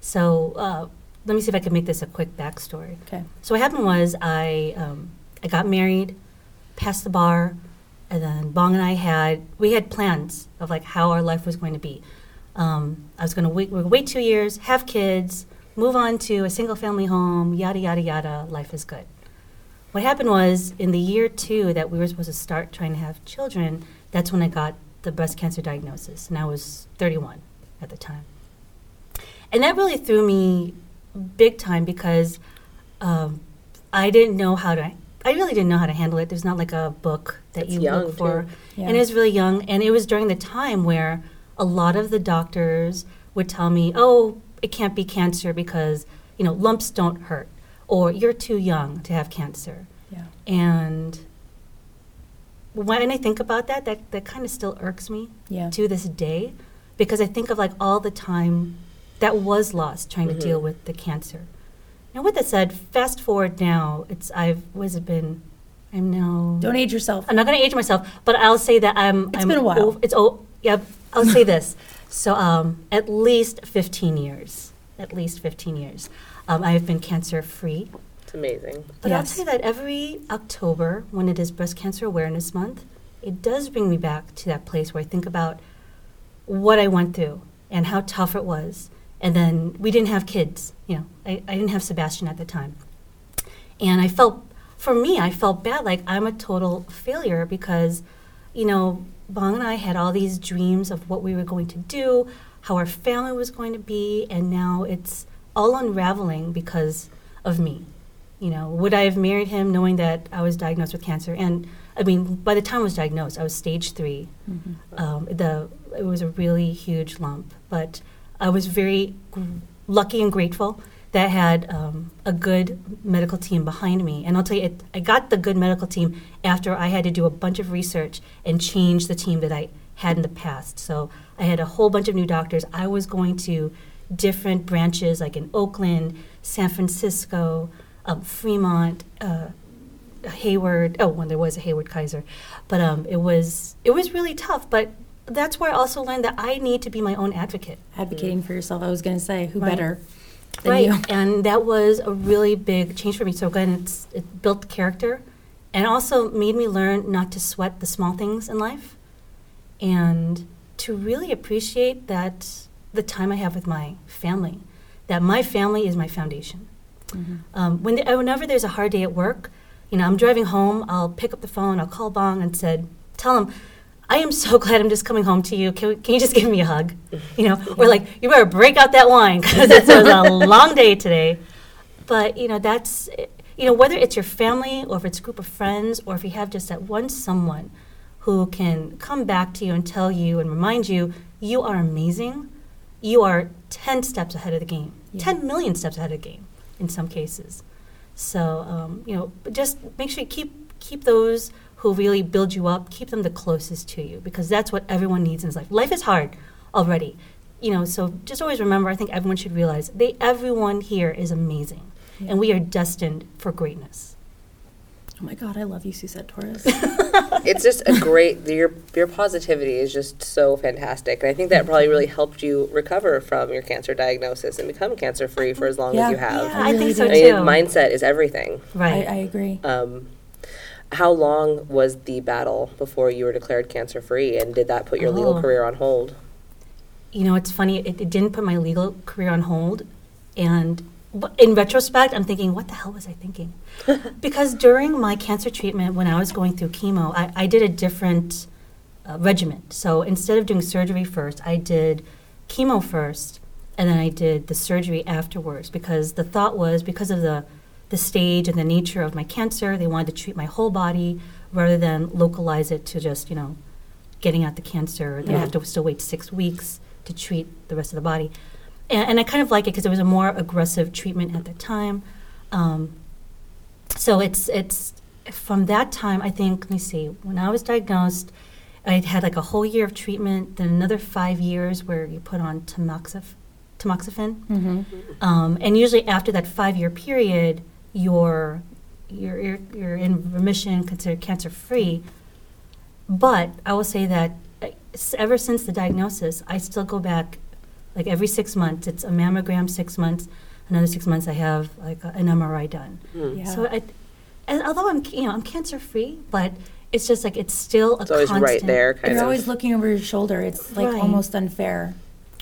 So uh, let me see if I can make this a quick backstory. Okay. So what happened was I um, I got married, passed the bar, and then Bong and I had we had plans of like how our life was going to be. Um, I was going to wait, wait two years, have kids, move on to a single family home, yada yada yada. Life is good. What happened was in the year two that we were supposed to start trying to have children, that's when I got the breast cancer diagnosis, and I was 31 at the time. And that really threw me big time because um, I didn't know how to. I really didn't know how to handle it. There's not like a book that it's you look for, yeah. and it was really young. And it was during the time where a lot of the doctors would tell me, "Oh, it can't be cancer because you know lumps don't hurt." Or you're too young to have cancer. Yeah. And when I think about that, that, that kind of still irks me yeah. to this day because I think of like all the time that was lost trying mm-hmm. to deal with the cancer. Now, with that said, fast forward now, it's I've was it been? I'm now. Don't age yourself. I'm not going to age myself, but I'll say that I'm. It's I'm been a while. Oh, it's oh yeah. I'll say this. So um, at least 15 years. At least 15 years. Um, I have been cancer free. It's amazing. But yes. I'll say that every October, when it is Breast Cancer Awareness Month, it does bring me back to that place where I think about what I went through and how tough it was. And then we didn't have kids. You know, I, I didn't have Sebastian at the time. And I felt, for me, I felt bad, like I'm a total failure because, you know, Bong and I had all these dreams of what we were going to do, how our family was going to be, and now it's all unraveling because of me. You know, would I have married him knowing that I was diagnosed with cancer? And I mean, by the time I was diagnosed, I was stage 3 mm-hmm. um, the it was a really huge lump, but I was very gr- lucky and grateful that I had um, a good medical team behind me. And I'll tell you, it, I got the good medical team after I had to do a bunch of research and change the team that I had in the past. So I had a whole bunch of new doctors. I was going to different branches, like in Oakland, San Francisco, um, Fremont, uh, Hayward. Oh, when there was a Hayward Kaiser, but um, it was it was really tough. But that's where I also learned that I need to be my own advocate. Advocating for yourself. I was going to say, who right. better? right, you? and that was a really big change for me. So again, it's it built character, and also made me learn not to sweat the small things in life, and to really appreciate that the time I have with my family, that my family is my foundation. Mm-hmm. Um, when the, whenever there's a hard day at work, you know, I'm driving home, I'll pick up the phone, I'll call Bong and said, tell him, I am so glad I'm just coming home to you. Can, can you just give me a hug? You know, or like, you better break out that wine because it was a long day today. But, you know, that's, you know, whether it's your family or if it's a group of friends or if you have just that one someone who can come back to you and tell you and remind you, you are amazing you are 10 steps ahead of the game, yeah. 10 million steps ahead of the game in some cases. So, um, you know, just make sure you keep, keep those who really build you up, keep them the closest to you because that's what everyone needs in life. Life is hard already. You know, so just always remember, I think everyone should realize they everyone here is amazing yeah. and we are destined for greatness. Oh my God, I love you, Suzette Torres. it's just a great your your positivity is just so fantastic, and I think that probably really helped you recover from your cancer diagnosis and become cancer free for as long yeah. as you have. Yeah, I, really think so I mean, too. mindset is everything. Right, I, I agree. Um, how long was the battle before you were declared cancer free, and did that put your oh. legal career on hold? You know, it's funny. It, it didn't put my legal career on hold, and in retrospect, I'm thinking, what the hell was I thinking? because during my cancer treatment, when I was going through chemo, I, I did a different uh, regimen. So instead of doing surgery first, I did chemo first, and then I did the surgery afterwards. Because the thought was, because of the the stage and the nature of my cancer, they wanted to treat my whole body rather than localize it to just you know getting out the cancer. They yeah. have to still wait six weeks to treat the rest of the body and, and I kind of like it because it was a more aggressive treatment at the time. Um, so it's it's from that time. I think. Let me see. When I was diagnosed, I had like a whole year of treatment, then another five years where you put on tamoxif- tamoxifen, mm-hmm. um, and usually after that five-year period, you're you're, you're, you're in remission, considered cancer free. But I will say that uh, ever since the diagnosis, I still go back like every six months. It's a mammogram six months. Another six months, I have like a, an MRI done. Mm. Yeah. So, I, and although I'm you know I'm cancer free, but it's just like it's still a it's always constant. right there. You're of. always looking over your shoulder. It's like right. almost unfair.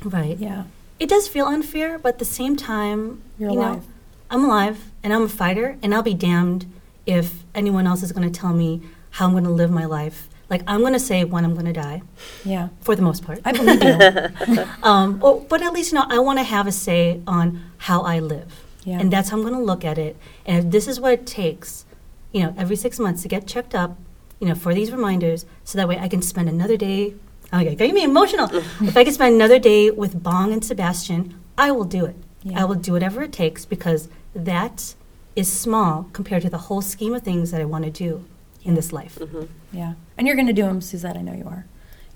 Right. Yeah. It does feel unfair, but at the same time, You're you alive. know, I'm alive and I'm a fighter, and I'll be damned if anyone else is going to tell me how I'm going to live my life like I'm going to say when I'm going to die. Yeah. For the most part. I believe you. um, or, but at least you know I want to have a say on how I live. Yeah. And that's how I'm going to look at it. And if this is what it takes, you know, every six months to get checked up, you know, for these reminders, so that way I can spend another day. Oh, yeah, get me emotional. if I can spend another day with Bong and Sebastian, I will do it. Yeah. I will do whatever it takes because that is small compared to the whole scheme of things that I want to do in this life. Mm-hmm. Yeah, and you're going to do them, Suzette. I know you are.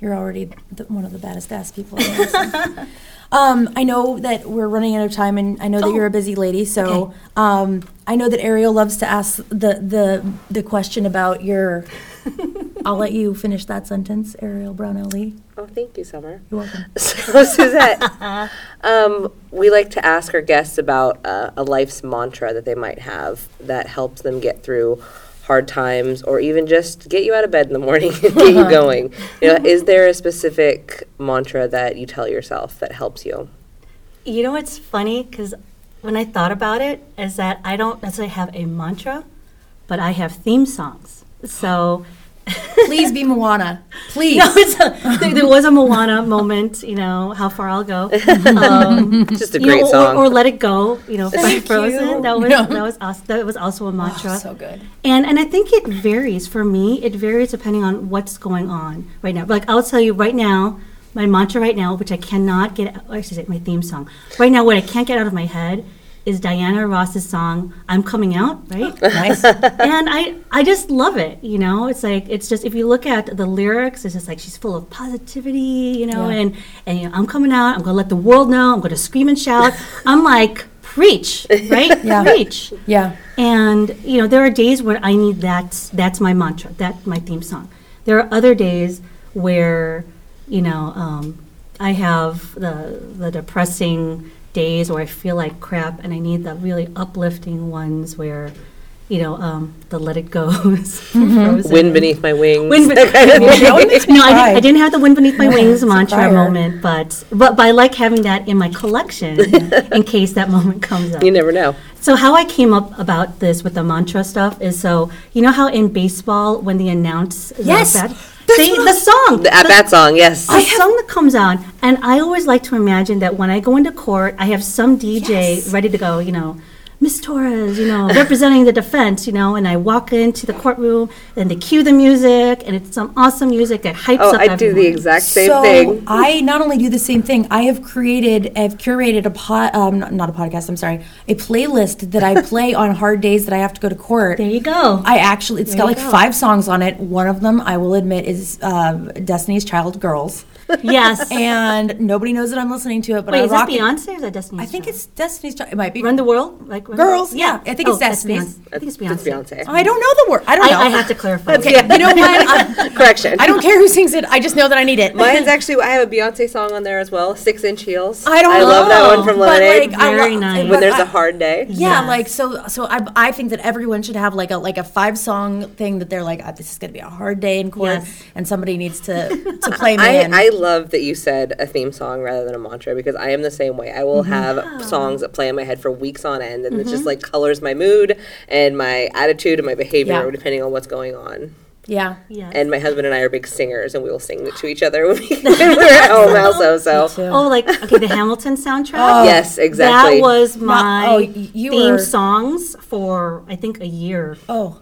You're already the, one of the baddest ass people. um, I know that we're running out of time, and I know that oh. you're a busy lady. So okay. um, I know that Ariel loves to ask the the the question about your. I'll let you finish that sentence, Ariel Brownell Lee. Oh, thank you, Summer. You're welcome. So, Suzette, um, we like to ask our guests about uh, a life's mantra that they might have that helps them get through hard times or even just get you out of bed in the morning and get you uh-huh. going. You know uh-huh. is there a specific mantra that you tell yourself that helps you? You know what's funny? Because when i thought about it is that i don't necessarily have a mantra but i have theme songs. So Please be Moana. Please. No, a, there, there, was a Moana moment. You know how far I'll go. Um, Just a great know, song. Or, or, Let It Go. You know, by Frozen. That was no. that was awesome. that was also a mantra. Oh, so good. And and I think it varies for me. It varies depending on what's going on right now. Like I'll tell you right now. My mantra right now, which I cannot get, I should say my theme song. Right now, what I can't get out of my head is Diana Ross's song "I'm Coming Out," right? nice. and I I just love it. You know, it's like it's just if you look at the lyrics, it's just like she's full of positivity. You know, yeah. and and you know, I'm coming out. I'm gonna let the world know. I'm gonna scream and shout. I'm like preach, right? yeah. Preach. Yeah. And you know, there are days where I need that. That's my mantra. That's my theme song. There are other days where you know um, I have the the depressing days where I feel like crap and I need the really uplifting ones where, you know, um, the let it goes. Mm-hmm. Wind beneath my wings. Wind be- no, I, I, didn't have the wind beneath my wings mantra moment, but, but but I like having that in my collection in case that moment comes up. You never know. So how I came up about this with the mantra stuff is so you know how in baseball when they announce yes. That, See, the song. The, at the, that song, yes. The song that comes on. And I always like to imagine that when I go into court, I have some DJ yes. ready to go, you know, Miss Torres, you know, representing the defense, you know, and I walk into the courtroom and they cue the music and it's some awesome music that hypes oh, up. I everyone. do the exact same thing. so thing. I not only do the same thing, I have created, I've curated a pod, um, not a podcast, I'm sorry, a playlist that I play on hard days that I have to go to court. There you go. I actually, it's there got like go. five songs on it. One of them, I will admit, is uh, Destiny's Child Girls. Yes. and nobody knows that I'm listening to it, but Wait, I is rock that Beyonce or is that Destiny's I think Child? it's Destiny's Child. It might be Run the World, like Run Girls. The yeah, I think oh, it's Destiny's. I think it's Beyonce. It's Beyonce. Oh, I don't know the word. I don't know. I, I have to clarify. okay, you know what? Correction. I don't care who sings it. I just know that I need it. Mine's actually. I have a Beyonce song on there as well. Six Inch Heels. I don't. I know. love that one from Lemonade. Like, Very lo- nice. When there's a hard day. Yeah, yes. like so. So I, I think that everyone should have like a like a five song thing that they're like, oh, this is gonna be a hard day in court, yes. and somebody needs to to play me I, in. I love that you said a theme song rather than a mantra because I am the same way. I will mm-hmm. have songs that play in my head for weeks on end, and mm-hmm. it just like colors my mood and my attitude and my behavior yeah. depending on what's going on. Yeah. Yes. And my husband and I are big singers, and we will sing to each other when, we, when we're at home also. So. Oh, like okay, the Hamilton soundtrack. Oh, yes, exactly. That was my Not, oh, theme were... songs for I think a year. Oh.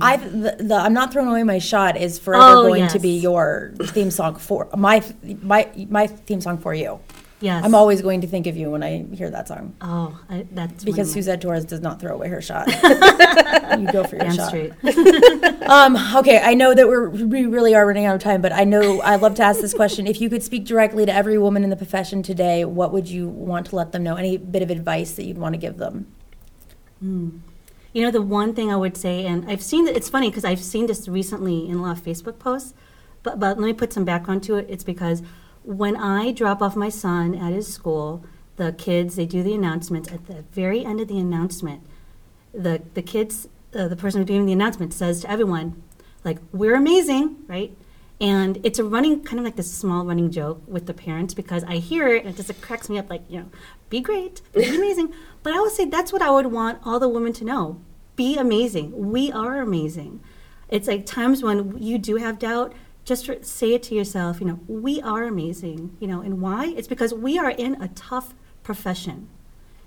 I the, the, I'm not throwing away my shot is forever oh, going yes. to be your theme song for my my my theme song for you. Yes. I'm always going to think of you when I hear that song. Oh, I, that's because Suzette Torres does not throw away her shot. you go for your Damn shot. Straight. um, okay, I know that we're we really are running out of time, but I know I love to ask this question. If you could speak directly to every woman in the profession today, what would you want to let them know? Any bit of advice that you'd want to give them? Mm. You know, the one thing I would say, and I've seen it's funny because I've seen this recently in a lot of Facebook posts, but but let me put some background to it. It's because when I drop off my son at his school, the kids they do the announcements at the very end of the announcement. The the kids, uh, the person doing the announcement says to everyone, like, "We're amazing," right? And it's a running kind of like this small running joke with the parents because I hear it and it just it cracks me up like, you know, be great, be amazing. But I would say that's what I would want all the women to know. Be amazing. We are amazing. It's like times when you do have doubt, just say it to yourself, you know, we are amazing, you know, and why? It's because we are in a tough profession.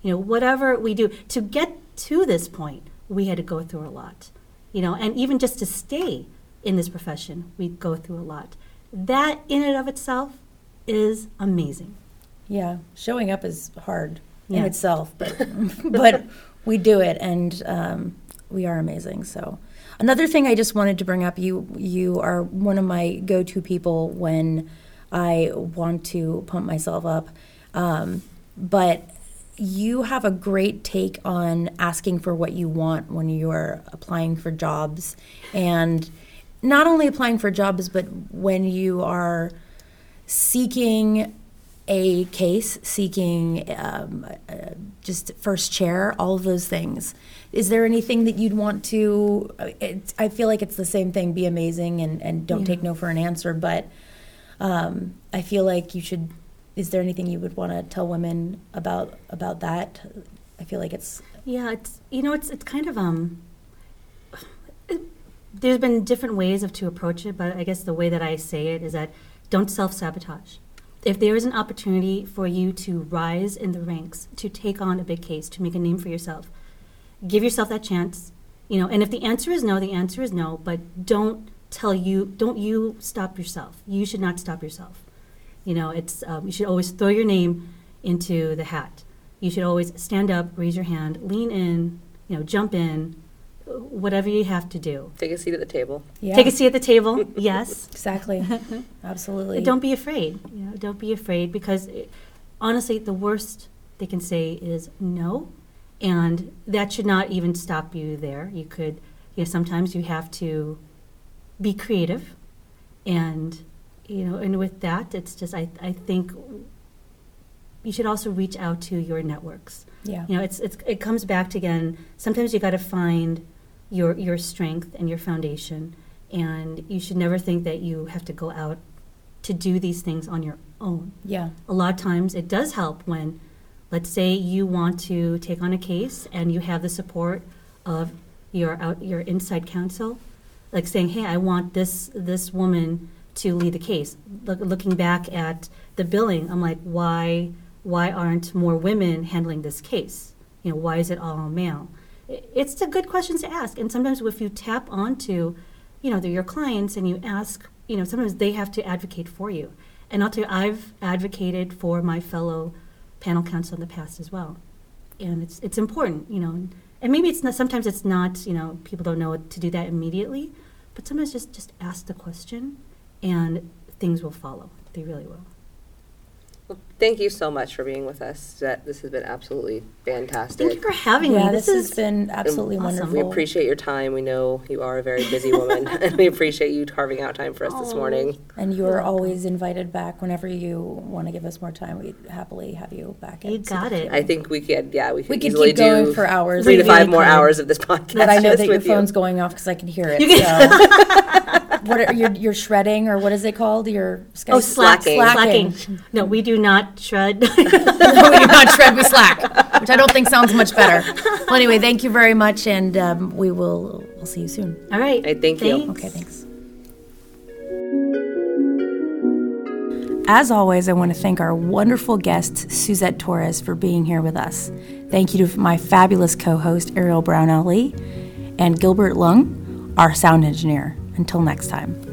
You know, whatever we do to get to this point, we had to go through a lot. You know, and even just to stay in this profession, we go through a lot. That in and of itself is amazing. Yeah, showing up is hard yeah. in itself, but but we do it, and um, we are amazing. So Another thing I just wanted to bring up you you are one of my go to people when I want to pump myself up, um, but you have a great take on asking for what you want when you're applying for jobs and not only applying for jobs but when you are seeking a case seeking um, uh, just first chair all of those things is there anything that you'd want to it, i feel like it's the same thing be amazing and, and don't yeah. take no for an answer but um, i feel like you should is there anything you would want to tell women about about that i feel like it's yeah it's you know it's it's kind of um there's been different ways of to approach it but i guess the way that i say it is that don't self-sabotage. If there is an opportunity for you to rise in the ranks to take on a big case to make a name for yourself give yourself that chance you know and if the answer is no the answer is no but don't tell you don't you stop yourself. You should not stop yourself. You know it's um, you should always throw your name into the hat. You should always stand up raise your hand lean in you know jump in whatever you have to do take a seat at the table yeah. take a seat at the table yes exactly absolutely don't be afraid you know don't be afraid because it, honestly the worst they can say is no and that should not even stop you there. You could, you know, sometimes you have to be creative, and you know, and with that, it's just I I think you should also reach out to your networks. Yeah. You know, it's, it's it comes back to again. Sometimes you got to find your your strength and your foundation, and you should never think that you have to go out to do these things on your own. Yeah. A lot of times, it does help when let's say you want to take on a case and you have the support of your out, your inside counsel, like saying, "Hey, I want this this woman to lead the case." Look, looking back at the billing, I'm like, why why aren't more women handling this case? You know, why is it all male? It's the good questions to ask, and sometimes if you tap onto, you know, your clients and you ask, you know, sometimes they have to advocate for you. And I'll tell you, I've advocated for my fellow panel counsel in the past as well. And it's, it's important, you know, and maybe it's not, sometimes it's not, you know, people don't know to do that immediately, but sometimes just, just ask the question and things will follow. They really will. Well, thank you so much for being with us. That this has been absolutely fantastic. Thank you for having yeah, me. This, this has been absolutely awesome. wonderful. We appreciate your time. We know you are a very busy woman, and we appreciate you carving out time for us oh. this morning. And you are always invited back whenever you want to give us more time. We'd happily have you back. You got it. I think we could. Yeah, we could, we could easily keep going for hours. Three to five more hours of this podcast. But I know that your phone's you. going off because I can hear it. So. what are you're, you're shredding or what is it called? Your oh slack, slacking. slacking. No, we do not shred. no, we do not shred. We slack, which I don't think sounds much better. Well, anyway, thank you very much, and um, we will we'll see you soon. All right. Hey, thank thanks. you. Okay, thanks. As always, I want to thank our wonderful guest, Suzette Torres, for being here with us. Thank you to my fabulous co host, Ariel Brownell Lee, and Gilbert Lung, our sound engineer. Until next time.